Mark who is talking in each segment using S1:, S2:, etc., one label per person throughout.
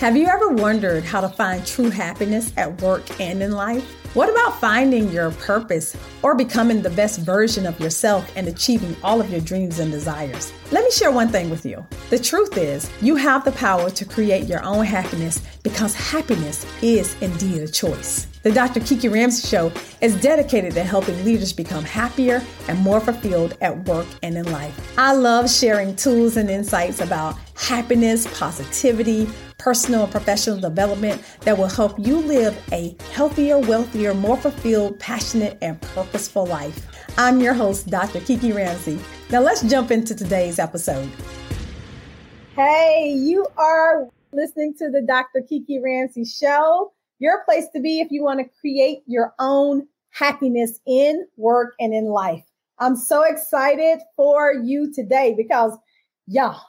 S1: Have you ever wondered how to find true happiness at work and in life? What about finding your purpose or becoming the best version of yourself and achieving all of your dreams and desires? Let me share one thing with you. The truth is, you have the power to create your own happiness because happiness is indeed a choice. The Dr. Kiki Ramsey Show is dedicated to helping leaders become happier and more fulfilled at work and in life. I love sharing tools and insights about happiness, positivity, personal and professional development that will help you live a healthier, wealthier, more fulfilled, passionate, and purposeful life. I'm your host, Dr. Kiki Ramsey. Now let's jump into today's episode. Hey, you are listening to the Dr. Kiki Ramsey Show your place to be if you want to create your own happiness in work and in life. I'm so excited for you today because, y'all,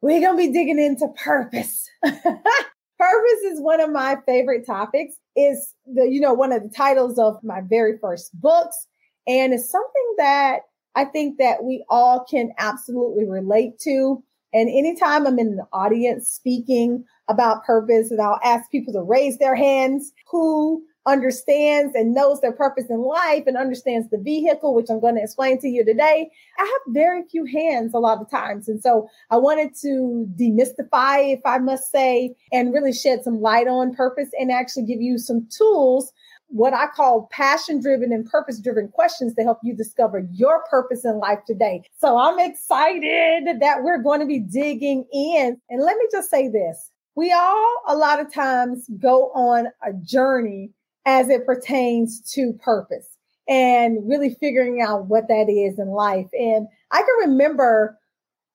S1: we're going to be digging into purpose. purpose is one of my favorite topics. Is the, you know, one of the titles of my very first books. And it's something that I think that we all can absolutely relate to. And anytime I'm in the audience speaking about purpose, and I'll ask people to raise their hands who understands and knows their purpose in life and understands the vehicle, which I'm going to explain to you today. I have very few hands a lot of times. And so I wanted to demystify, if I must say, and really shed some light on purpose and actually give you some tools what I call passion driven and purpose driven questions to help you discover your purpose in life today. So I'm excited that we're going to be digging in. And let me just say this. We all a lot of times go on a journey as it pertains to purpose and really figuring out what that is in life. And I can remember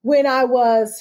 S1: when I was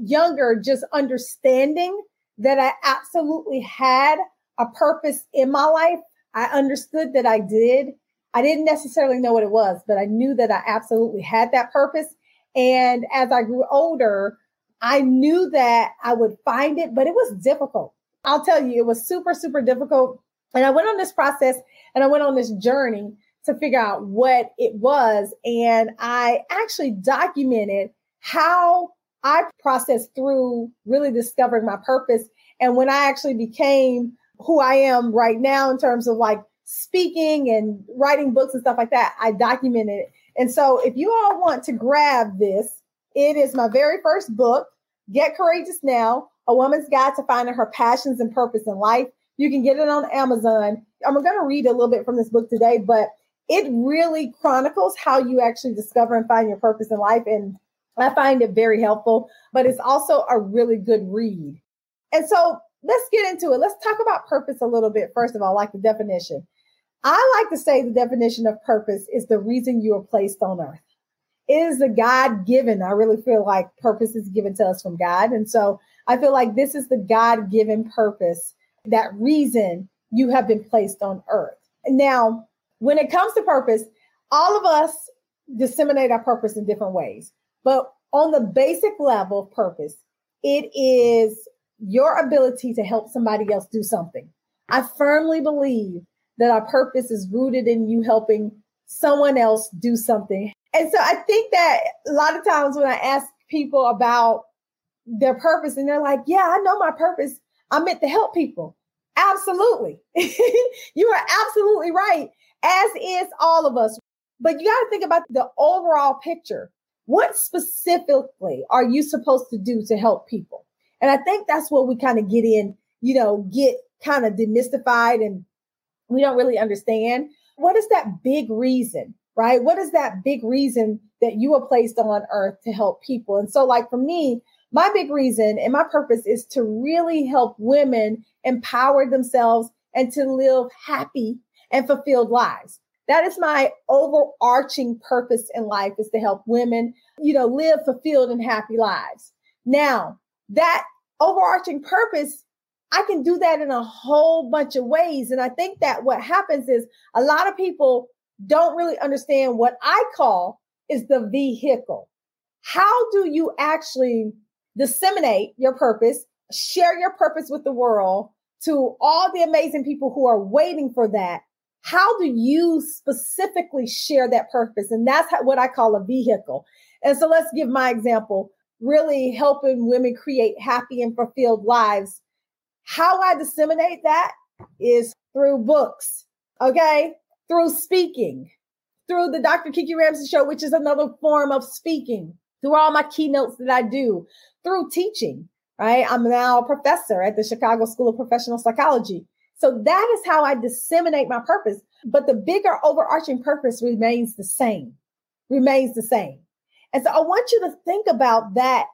S1: younger, just understanding that I absolutely had a purpose in my life I understood that I did. I didn't necessarily know what it was, but I knew that I absolutely had that purpose. And as I grew older, I knew that I would find it, but it was difficult. I'll tell you, it was super, super difficult. And I went on this process and I went on this journey to figure out what it was. And I actually documented how I processed through really discovering my purpose. And when I actually became who I am right now in terms of like speaking and writing books and stuff like that. I documented it. And so if you all want to grab this, it is my very first book, Get Courageous Now, A Woman's Guide to Finding Her Passions and Purpose in Life. You can get it on Amazon. I'm going to read a little bit from this book today, but it really chronicles how you actually discover and find your purpose in life. And I find it very helpful, but it's also a really good read. And so let's get into it. Let's talk about purpose a little bit. First of all, like the definition. I like to say the definition of purpose is the reason you are placed on earth. Is a God given. I really feel like purpose is given to us from God. And so I feel like this is the God given purpose, that reason you have been placed on earth. Now, when it comes to purpose, all of us disseminate our purpose in different ways. But on the basic level of purpose, it is your ability to help somebody else do something. I firmly believe that our purpose is rooted in you helping someone else do something. And so I think that a lot of times when I ask people about their purpose and they're like, yeah, I know my purpose. I'm meant to help people. Absolutely. you are absolutely right, as is all of us. But you got to think about the overall picture. What specifically are you supposed to do to help people? And I think that's what we kind of get in, you know, get kind of demystified and we don't really understand. What is that big reason, right? What is that big reason that you are placed on earth to help people? And so, like for me, my big reason and my purpose is to really help women empower themselves and to live happy and fulfilled lives. That is my overarching purpose in life is to help women, you know, live fulfilled and happy lives. Now, that overarching purpose, I can do that in a whole bunch of ways. And I think that what happens is a lot of people don't really understand what I call is the vehicle. How do you actually disseminate your purpose, share your purpose with the world to all the amazing people who are waiting for that? How do you specifically share that purpose? And that's what I call a vehicle. And so let's give my example really helping women create happy and fulfilled lives. How I disseminate that is through books, okay? Through speaking, through the Dr. Kiki Ramsey show, which is another form of speaking, through all my keynotes that I do, through teaching, right? I'm now a professor at the Chicago School of Professional Psychology. So that is how I disseminate my purpose. But the bigger overarching purpose remains the same, remains the same. And so I want you to think about that.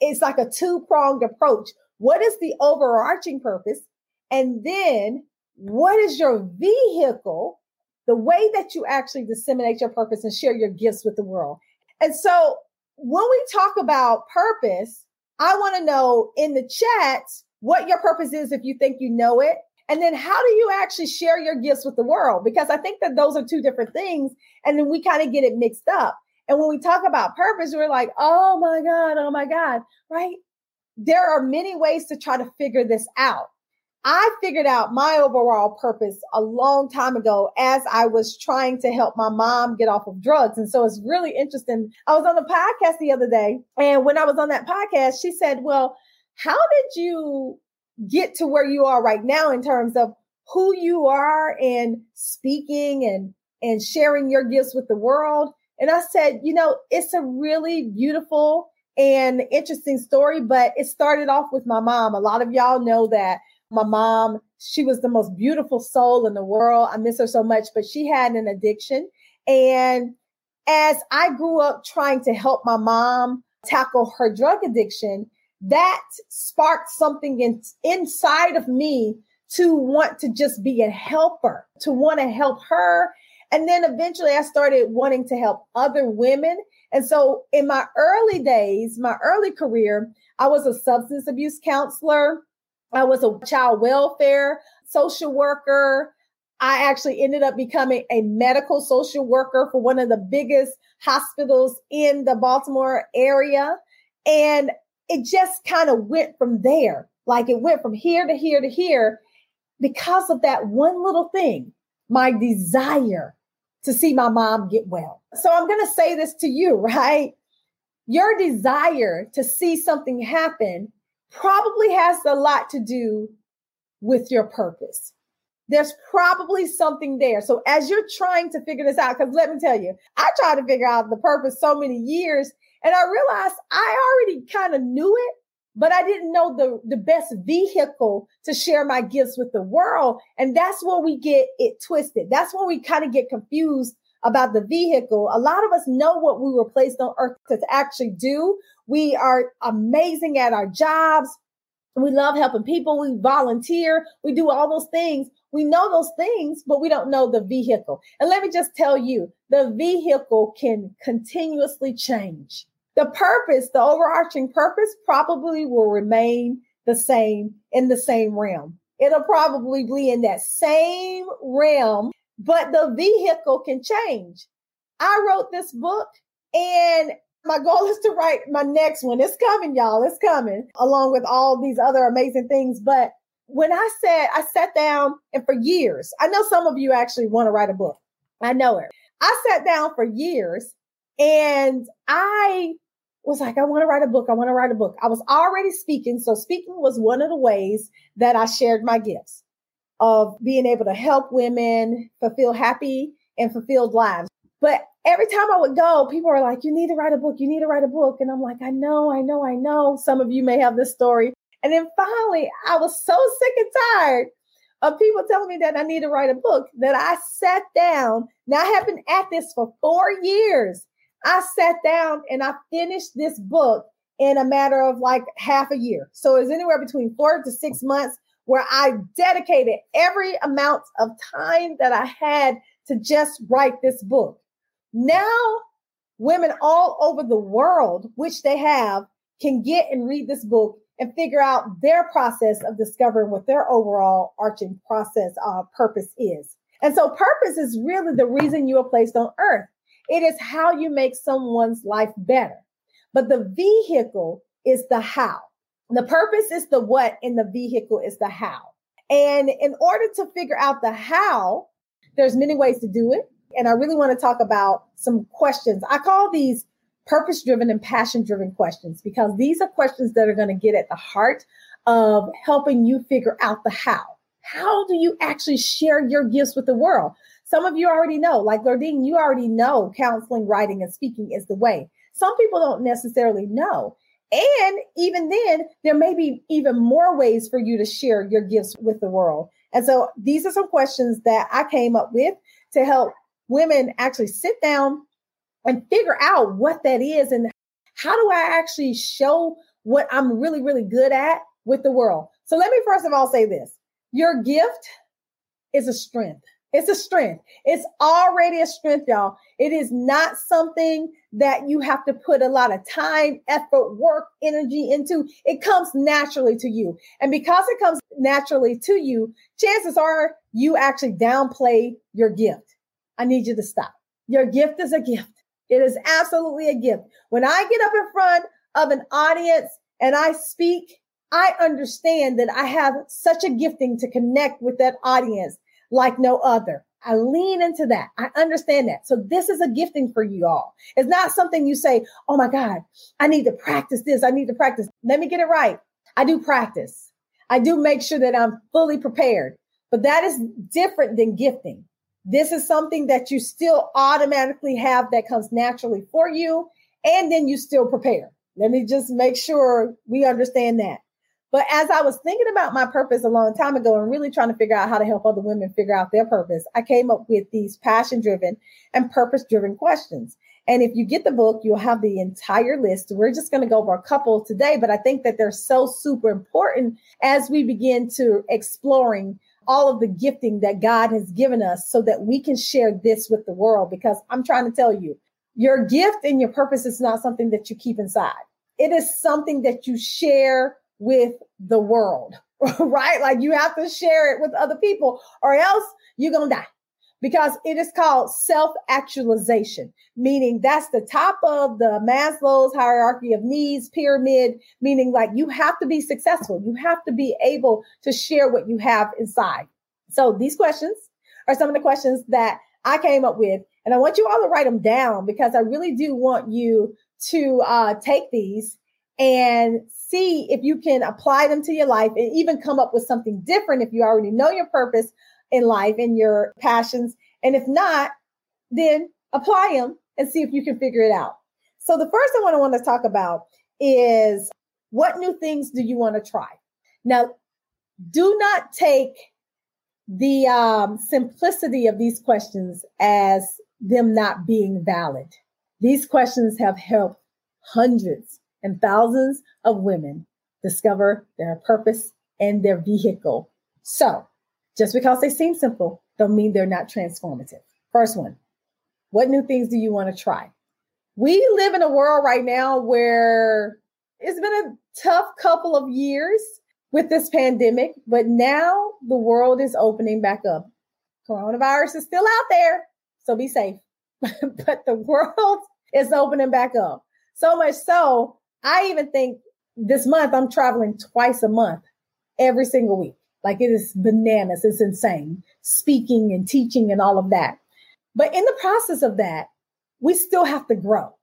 S1: It's like a two pronged approach. What is the overarching purpose? And then what is your vehicle, the way that you actually disseminate your purpose and share your gifts with the world? And so when we talk about purpose, I want to know in the chat what your purpose is if you think you know it. And then how do you actually share your gifts with the world? Because I think that those are two different things. And then we kind of get it mixed up. And when we talk about purpose, we're like, oh my God, oh my God, right? There are many ways to try to figure this out. I figured out my overall purpose a long time ago as I was trying to help my mom get off of drugs. And so it's really interesting. I was on a podcast the other day, and when I was on that podcast, she said, Well, how did you get to where you are right now in terms of who you are and speaking and and sharing your gifts with the world? And I said, you know, it's a really beautiful and interesting story, but it started off with my mom. A lot of y'all know that my mom, she was the most beautiful soul in the world. I miss her so much, but she had an addiction. And as I grew up trying to help my mom tackle her drug addiction, that sparked something in, inside of me to want to just be a helper, to want to help her. And then eventually I started wanting to help other women. And so in my early days, my early career, I was a substance abuse counselor. I was a child welfare social worker. I actually ended up becoming a medical social worker for one of the biggest hospitals in the Baltimore area. And it just kind of went from there. Like it went from here to here to here because of that one little thing, my desire to see my mom get well. So I'm going to say this to you, right? Your desire to see something happen probably has a lot to do with your purpose. There's probably something there. So as you're trying to figure this out, because let me tell you, I tried to figure out the purpose so many years and I realized I already kind of knew it, but I didn't know the, the best vehicle to share my gifts with the world. And that's where we get it twisted. That's where we kind of get confused about the vehicle. A lot of us know what we were placed on earth to actually do. We are amazing at our jobs. We love helping people. We volunteer. We do all those things. We know those things, but we don't know the vehicle. And let me just tell you, the vehicle can continuously change. The purpose, the overarching purpose probably will remain the same in the same realm. It'll probably be in that same realm but the vehicle can change. I wrote this book and my goal is to write my next one. It's coming, y'all. It's coming along with all these other amazing things. But when I said I sat down and for years, I know some of you actually want to write a book. I know it. I sat down for years and I was like, I want to write a book. I want to write a book. I was already speaking. So speaking was one of the ways that I shared my gifts of being able to help women fulfill happy and fulfilled lives. But every time I would go, people are like, you need to write a book. You need to write a book. And I'm like, I know, I know, I know. Some of you may have this story. And then finally, I was so sick and tired of people telling me that I need to write a book that I sat down. Now, I have been at this for four years. I sat down and I finished this book in a matter of like half a year. So it's anywhere between four to six months where I dedicated every amount of time that I had to just write this book. Now, women all over the world, which they have, can get and read this book and figure out their process of discovering what their overall arching process uh, purpose is. And so, purpose is really the reason you are placed on earth. It is how you make someone's life better. But the vehicle is the how. The purpose is the what and the vehicle is the how. And in order to figure out the how, there's many ways to do it. And I really want to talk about some questions. I call these purpose driven and passion driven questions because these are questions that are going to get at the heart of helping you figure out the how. How do you actually share your gifts with the world? Some of you already know, like Lordine, you already know counseling, writing, and speaking is the way. Some people don't necessarily know. And even then, there may be even more ways for you to share your gifts with the world. And so these are some questions that I came up with to help women actually sit down and figure out what that is and how do I actually show what I'm really, really good at with the world. So let me first of all say this your gift is a strength. It's a strength. It's already a strength, y'all. It is not something that you have to put a lot of time, effort, work, energy into. It comes naturally to you. And because it comes naturally to you, chances are you actually downplay your gift. I need you to stop. Your gift is a gift. It is absolutely a gift. When I get up in front of an audience and I speak, I understand that I have such a gifting to connect with that audience like no other. I lean into that. I understand that. So this is a gifting for you all. It's not something you say, Oh my God, I need to practice this. I need to practice. Let me get it right. I do practice. I do make sure that I'm fully prepared, but that is different than gifting. This is something that you still automatically have that comes naturally for you. And then you still prepare. Let me just make sure we understand that. But as I was thinking about my purpose a long time ago and really trying to figure out how to help other women figure out their purpose, I came up with these passion driven and purpose driven questions. And if you get the book, you'll have the entire list. We're just going to go over a couple today, but I think that they're so super important as we begin to exploring all of the gifting that God has given us so that we can share this with the world. Because I'm trying to tell you, your gift and your purpose is not something that you keep inside. It is something that you share with the world, right? Like you have to share it with other people or else you're going to die because it is called self actualization, meaning that's the top of the Maslow's hierarchy of needs pyramid, meaning like you have to be successful. You have to be able to share what you have inside. So these questions are some of the questions that I came up with. And I want you all to write them down because I really do want you to uh, take these and see if you can apply them to your life and even come up with something different if you already know your purpose in life and your passions. And if not, then apply them and see if you can figure it out. So the first one I want to talk about is what new things do you want to try? Now, do not take the um, simplicity of these questions as them not being valid. These questions have helped hundreds and thousands of women discover their purpose and their vehicle. So, just because they seem simple, don't mean they're not transformative. First one, what new things do you want to try? We live in a world right now where it's been a tough couple of years with this pandemic, but now the world is opening back up. Coronavirus is still out there, so be safe. but the world is opening back up. So much so, I even think this month I'm traveling twice a month, every single week. Like it is bananas. It's insane. Speaking and teaching and all of that. But in the process of that, we still have to grow.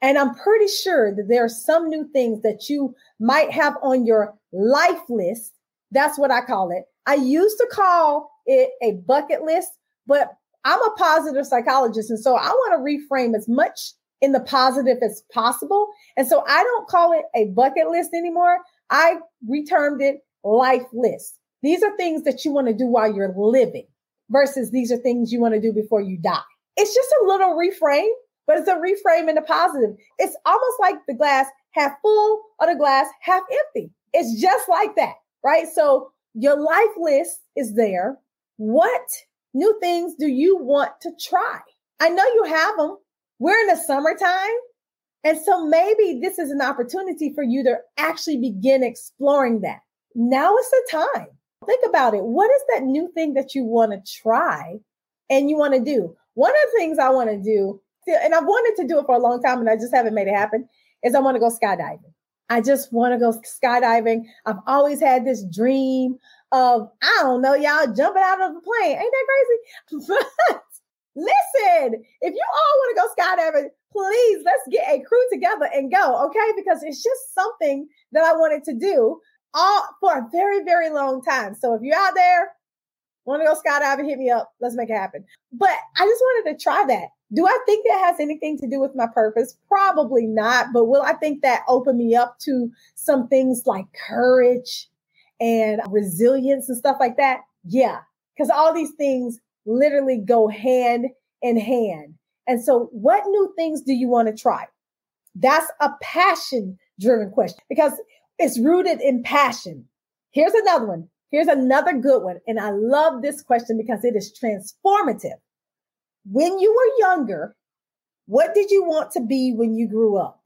S1: And I'm pretty sure that there are some new things that you might have on your life list. That's what I call it. I used to call it a bucket list, but I'm a positive psychologist. And so I want to reframe as much in the positive as possible. And so I don't call it a bucket list anymore. I retermed it life list. These are things that you want to do while you're living versus these are things you want to do before you die. It's just a little reframe, but it's a reframe in the positive. It's almost like the glass half full or the glass half empty. It's just like that, right? So your life list is there. What new things do you want to try? I know you have them. We're in the summertime. And so maybe this is an opportunity for you to actually begin exploring that. Now is the time. Think about it. What is that new thing that you want to try and you want to do? One of the things I want to do, and I've wanted to do it for a long time and I just haven't made it happen, is I want to go skydiving. I just want to go skydiving. I've always had this dream of, I don't know, y'all jumping out of a plane. Ain't that crazy? Listen, if you all want to go skydiving, please let's get a crew together and go, okay? Because it's just something that I wanted to do
S2: all for a very, very long time. So if you're out there, want to go skydiving, hit me up. Let's make it happen. But I just wanted to try that. Do I think that has anything to do with my purpose? Probably not. But will I think that open me up to some things like courage and resilience and stuff like that? Yeah. Because all these things literally go hand in hand. And so, what new things do you want to try? That's a passion driven question because it's rooted in passion. Here's another one. Here's another good one. And I love this question because it is transformative. When you were younger, what did you want to be when you grew up?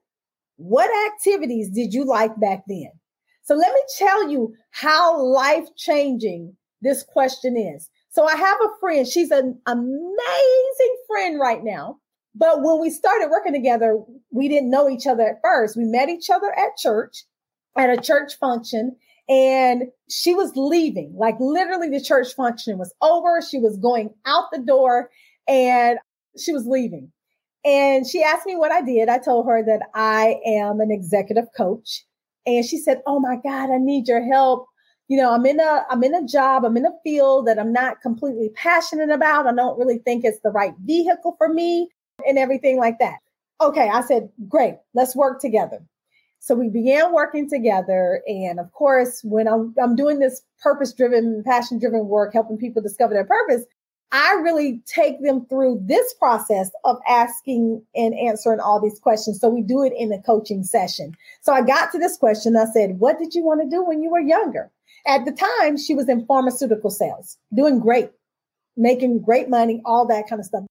S2: What activities did you like back then? So let me tell you how life changing this question is. So I have a friend. She's an amazing friend right now. But when we started working together, we didn't know each other at first. We met each other at church, at a church function, and she was leaving. Like literally, the church function was over. She was going out the door and she was leaving. And she asked me what I did. I told her that I am an executive coach. And she said, Oh my God, I need your help you know, I'm in a I'm in a job, I'm in a field that I'm not completely passionate about. I don't really think it's the right vehicle for me and everything like that. Okay, I said, "Great, let's work together." So we began working together and of course, when I'm I'm doing this purpose-driven, passion-driven work helping people discover their purpose, I really take them through this process of asking and answering all these questions. So we do it in a coaching session. So I got to this question. I said, What did you want to do when you were younger? At the time, she was in pharmaceutical sales, doing great, making great money, all that kind of stuff.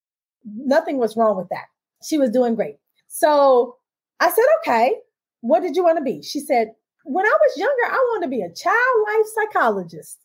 S2: Nothing was wrong with that. She was doing great. So I said, okay, what did you want to be? She said, when I was younger, I wanted to be a child life psychologist.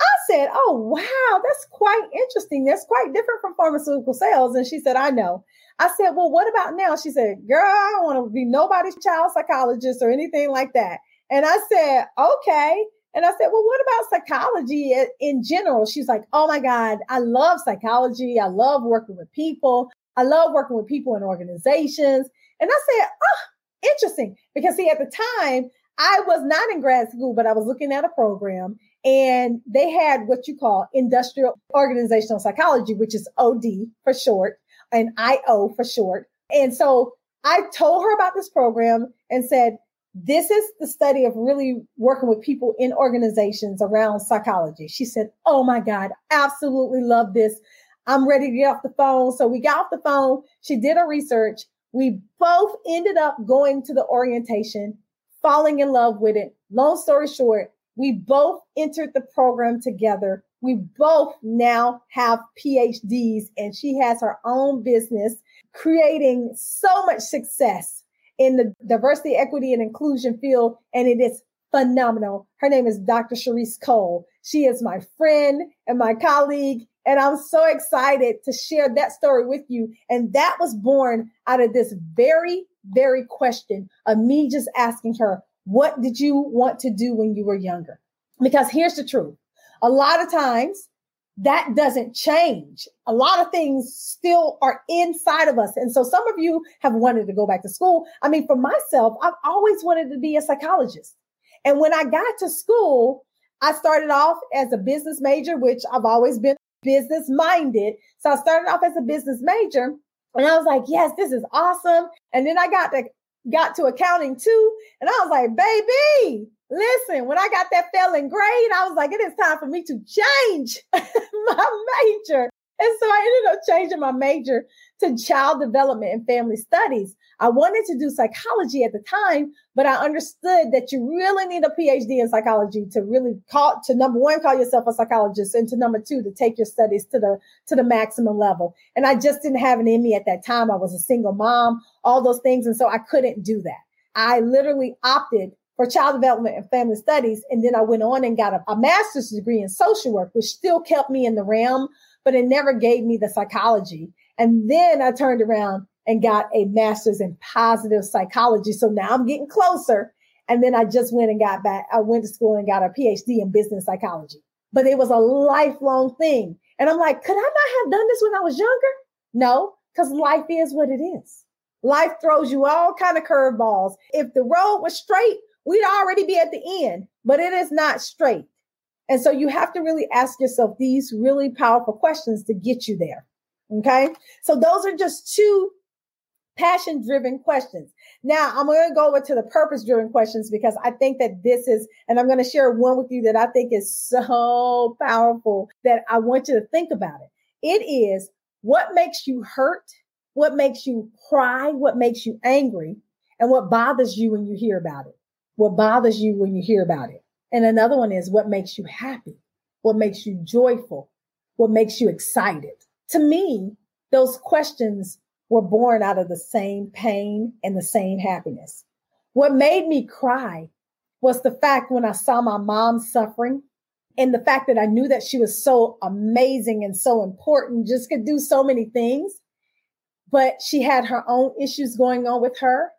S2: I said, Oh, wow, that's quite interesting. That's quite different from pharmaceutical sales. And she said, I know. I said, Well, what about now? She said, Girl, I don't want to be nobody's child psychologist or anything like that. And I said, Okay. And I said, well, what about psychology in general? She's like, oh my God, I love psychology. I love working with people. I love working with people in organizations. And I said, oh, interesting. Because see, at the time, I was not in grad school, but I was looking at a program and they had what you call industrial organizational psychology, which is OD for short and IO for short. And so I told her about this program and said, this is the study of really working with people in organizations around psychology. She said, Oh my God, absolutely love this. I'm ready to get off the phone. So we got off the phone. She did her research. We both ended up going to the orientation, falling in love with it. Long story short, we both entered the program together. We both now have PhDs, and she has her own business, creating so much success in the diversity, equity, and inclusion field, and it is phenomenal. Her name is Dr. Cherise Cole. She is my friend and my colleague, and I'm so excited to share that story with you. And that was born out of this very, very question of me just asking her, What did you want to do when you were younger? Because here's the truth a lot of times, that doesn't change. A lot of things still are inside of us. And so some of you have wanted to go back to school. I mean, for myself, I've always wanted to be a psychologist. And when I got to school, I started off as a business major, which I've always been business minded. So I started off as a business major and I was like, yes, this is awesome. And then I got to got to accounting too. And I was like, baby, Listen, when I got that failing grade, I was like, it is time for me to change my major. And so I ended up changing my major to child development and family studies. I wanted to do psychology at the time, but I understood that you really need a PhD in psychology to really call to number one, call yourself a psychologist, and to number two, to take your studies to the to the maximum level. And I just didn't have it in me at that time. I was a single mom, all those things, and so I couldn't do that. I literally opted for child development and family studies. And then I went on and got a, a, master's degree in social work, which still kept me in the realm, but it never gave me the psychology. And then I turned around and got a master's in positive psychology. So now I'm getting closer. And then I just went and got back. I went to school and got a PhD in business psychology, but it was a lifelong thing. And I'm like, could I not have done this when I was younger? No, because life is what it is. Life throws you all kind of curveballs. If the road was straight, we'd already be at the end. but it is not straight. And so you have to really ask yourself these really powerful questions to get you there. Okay. So those are just two passion driven questions. Now I'm going to go over to the purpose driven questions because I think that this is, and I'm going to share one with you that I think is so powerful that I want you to think about it. It is what makes you hurt, what makes you cry, what makes you angry, and what bothers you when you hear about it. What bothers you when you hear about it. And another one is what makes you happy, what makes you joyful, what makes you excited. To me, those questions were born out of the same pain and the same happiness. What made me cry was the fact when I saw my mom suffering and the fact that I knew that she was so amazing and so important, just could do so many things, but she had her own issues going on with her.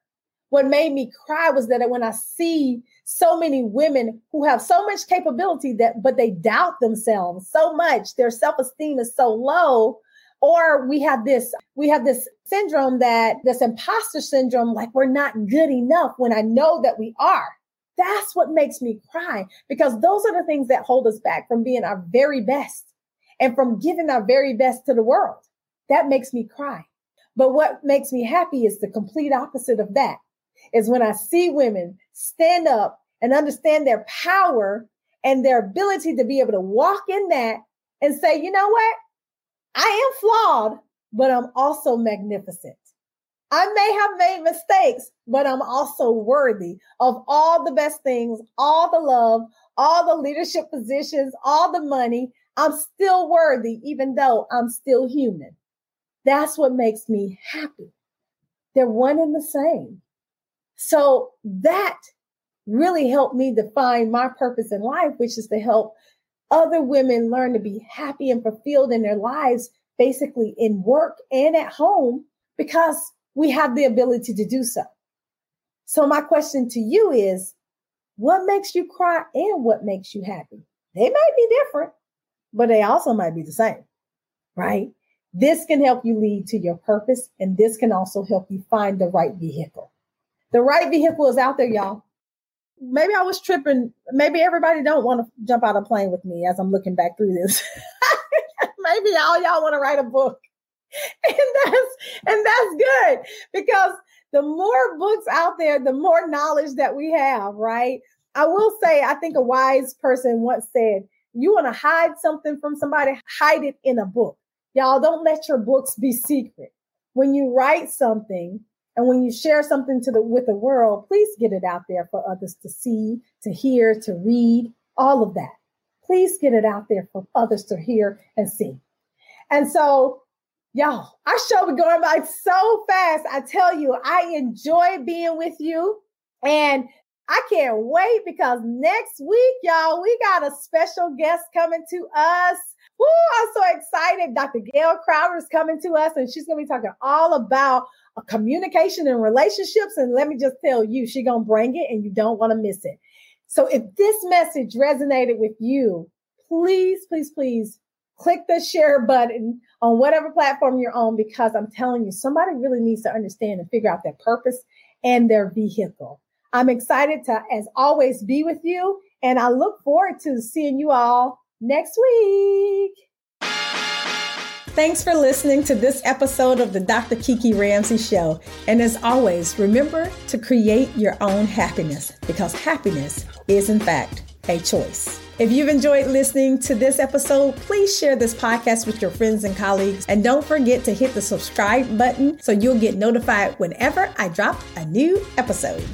S2: What made me cry was that when I see so many women who have so much capability that, but they doubt themselves so much, their self-esteem is so low or we have this we have this syndrome that this imposter syndrome like we're not good enough when i know that we are. That's what makes me cry because those are the things that hold us back from being our very best and from giving our very best to the world. That makes me cry. But what makes me happy is the complete opposite of that is when i see women stand up and understand their power and their ability to be able to walk in that and say you know what I am flawed, but I'm also magnificent. I may have made mistakes, but I'm also worthy of all the best things, all the love, all the leadership positions, all the money. I'm still worthy, even though I'm still human. That's what makes me happy. They're one and the same. So that really helped me define my purpose in life, which is to help other women learn to be happy and fulfilled in their lives, basically in work and at home, because we have the ability to do so. So my question to you is, what makes you cry and what makes you happy? They might be different, but they also might be the same, right? This can help you lead to your purpose, and this can also help you find the right vehicle. The right vehicle is out there, y'all maybe I was tripping. Maybe everybody don't want to jump out of plane with me as I'm looking back through this. maybe all y'all want to write a book. And that's and that's good because the more books out there, the more knowledge that we have, right? I will say, I think a wise person once said, you want to hide something from somebody, hide it in a book. Y'all don't let your books be secret. When you write something, and when you share something to the with the world, please get it out there for others to see, to hear, to read, all of that. Please get it out there for others to hear and see. And so, y'all, our show be going by so fast. I tell you, I enjoy being with you. And I can't wait because next week, y'all, we got a special guest coming to us. Woo, I'm so excited. Dr. Gail Crowder is coming to us, and she's going to be talking all about communication and relationships. And let me just tell you, she's going to bring it and you don't want to miss it. So if this message resonated with you, please, please, please click the share button on whatever platform you're on because I'm telling you, somebody really needs to understand and figure out their purpose and their vehicle. I'm excited to, as always, be with you. And I look forward to seeing you all next week.
S1: Thanks for listening to this episode of the Dr. Kiki Ramsey Show. And as always, remember to create your own happiness because happiness is, in fact, a choice. If you've enjoyed listening to this episode, please share this podcast with your friends and colleagues. And don't forget to hit the subscribe button so you'll get notified whenever I drop a new episode.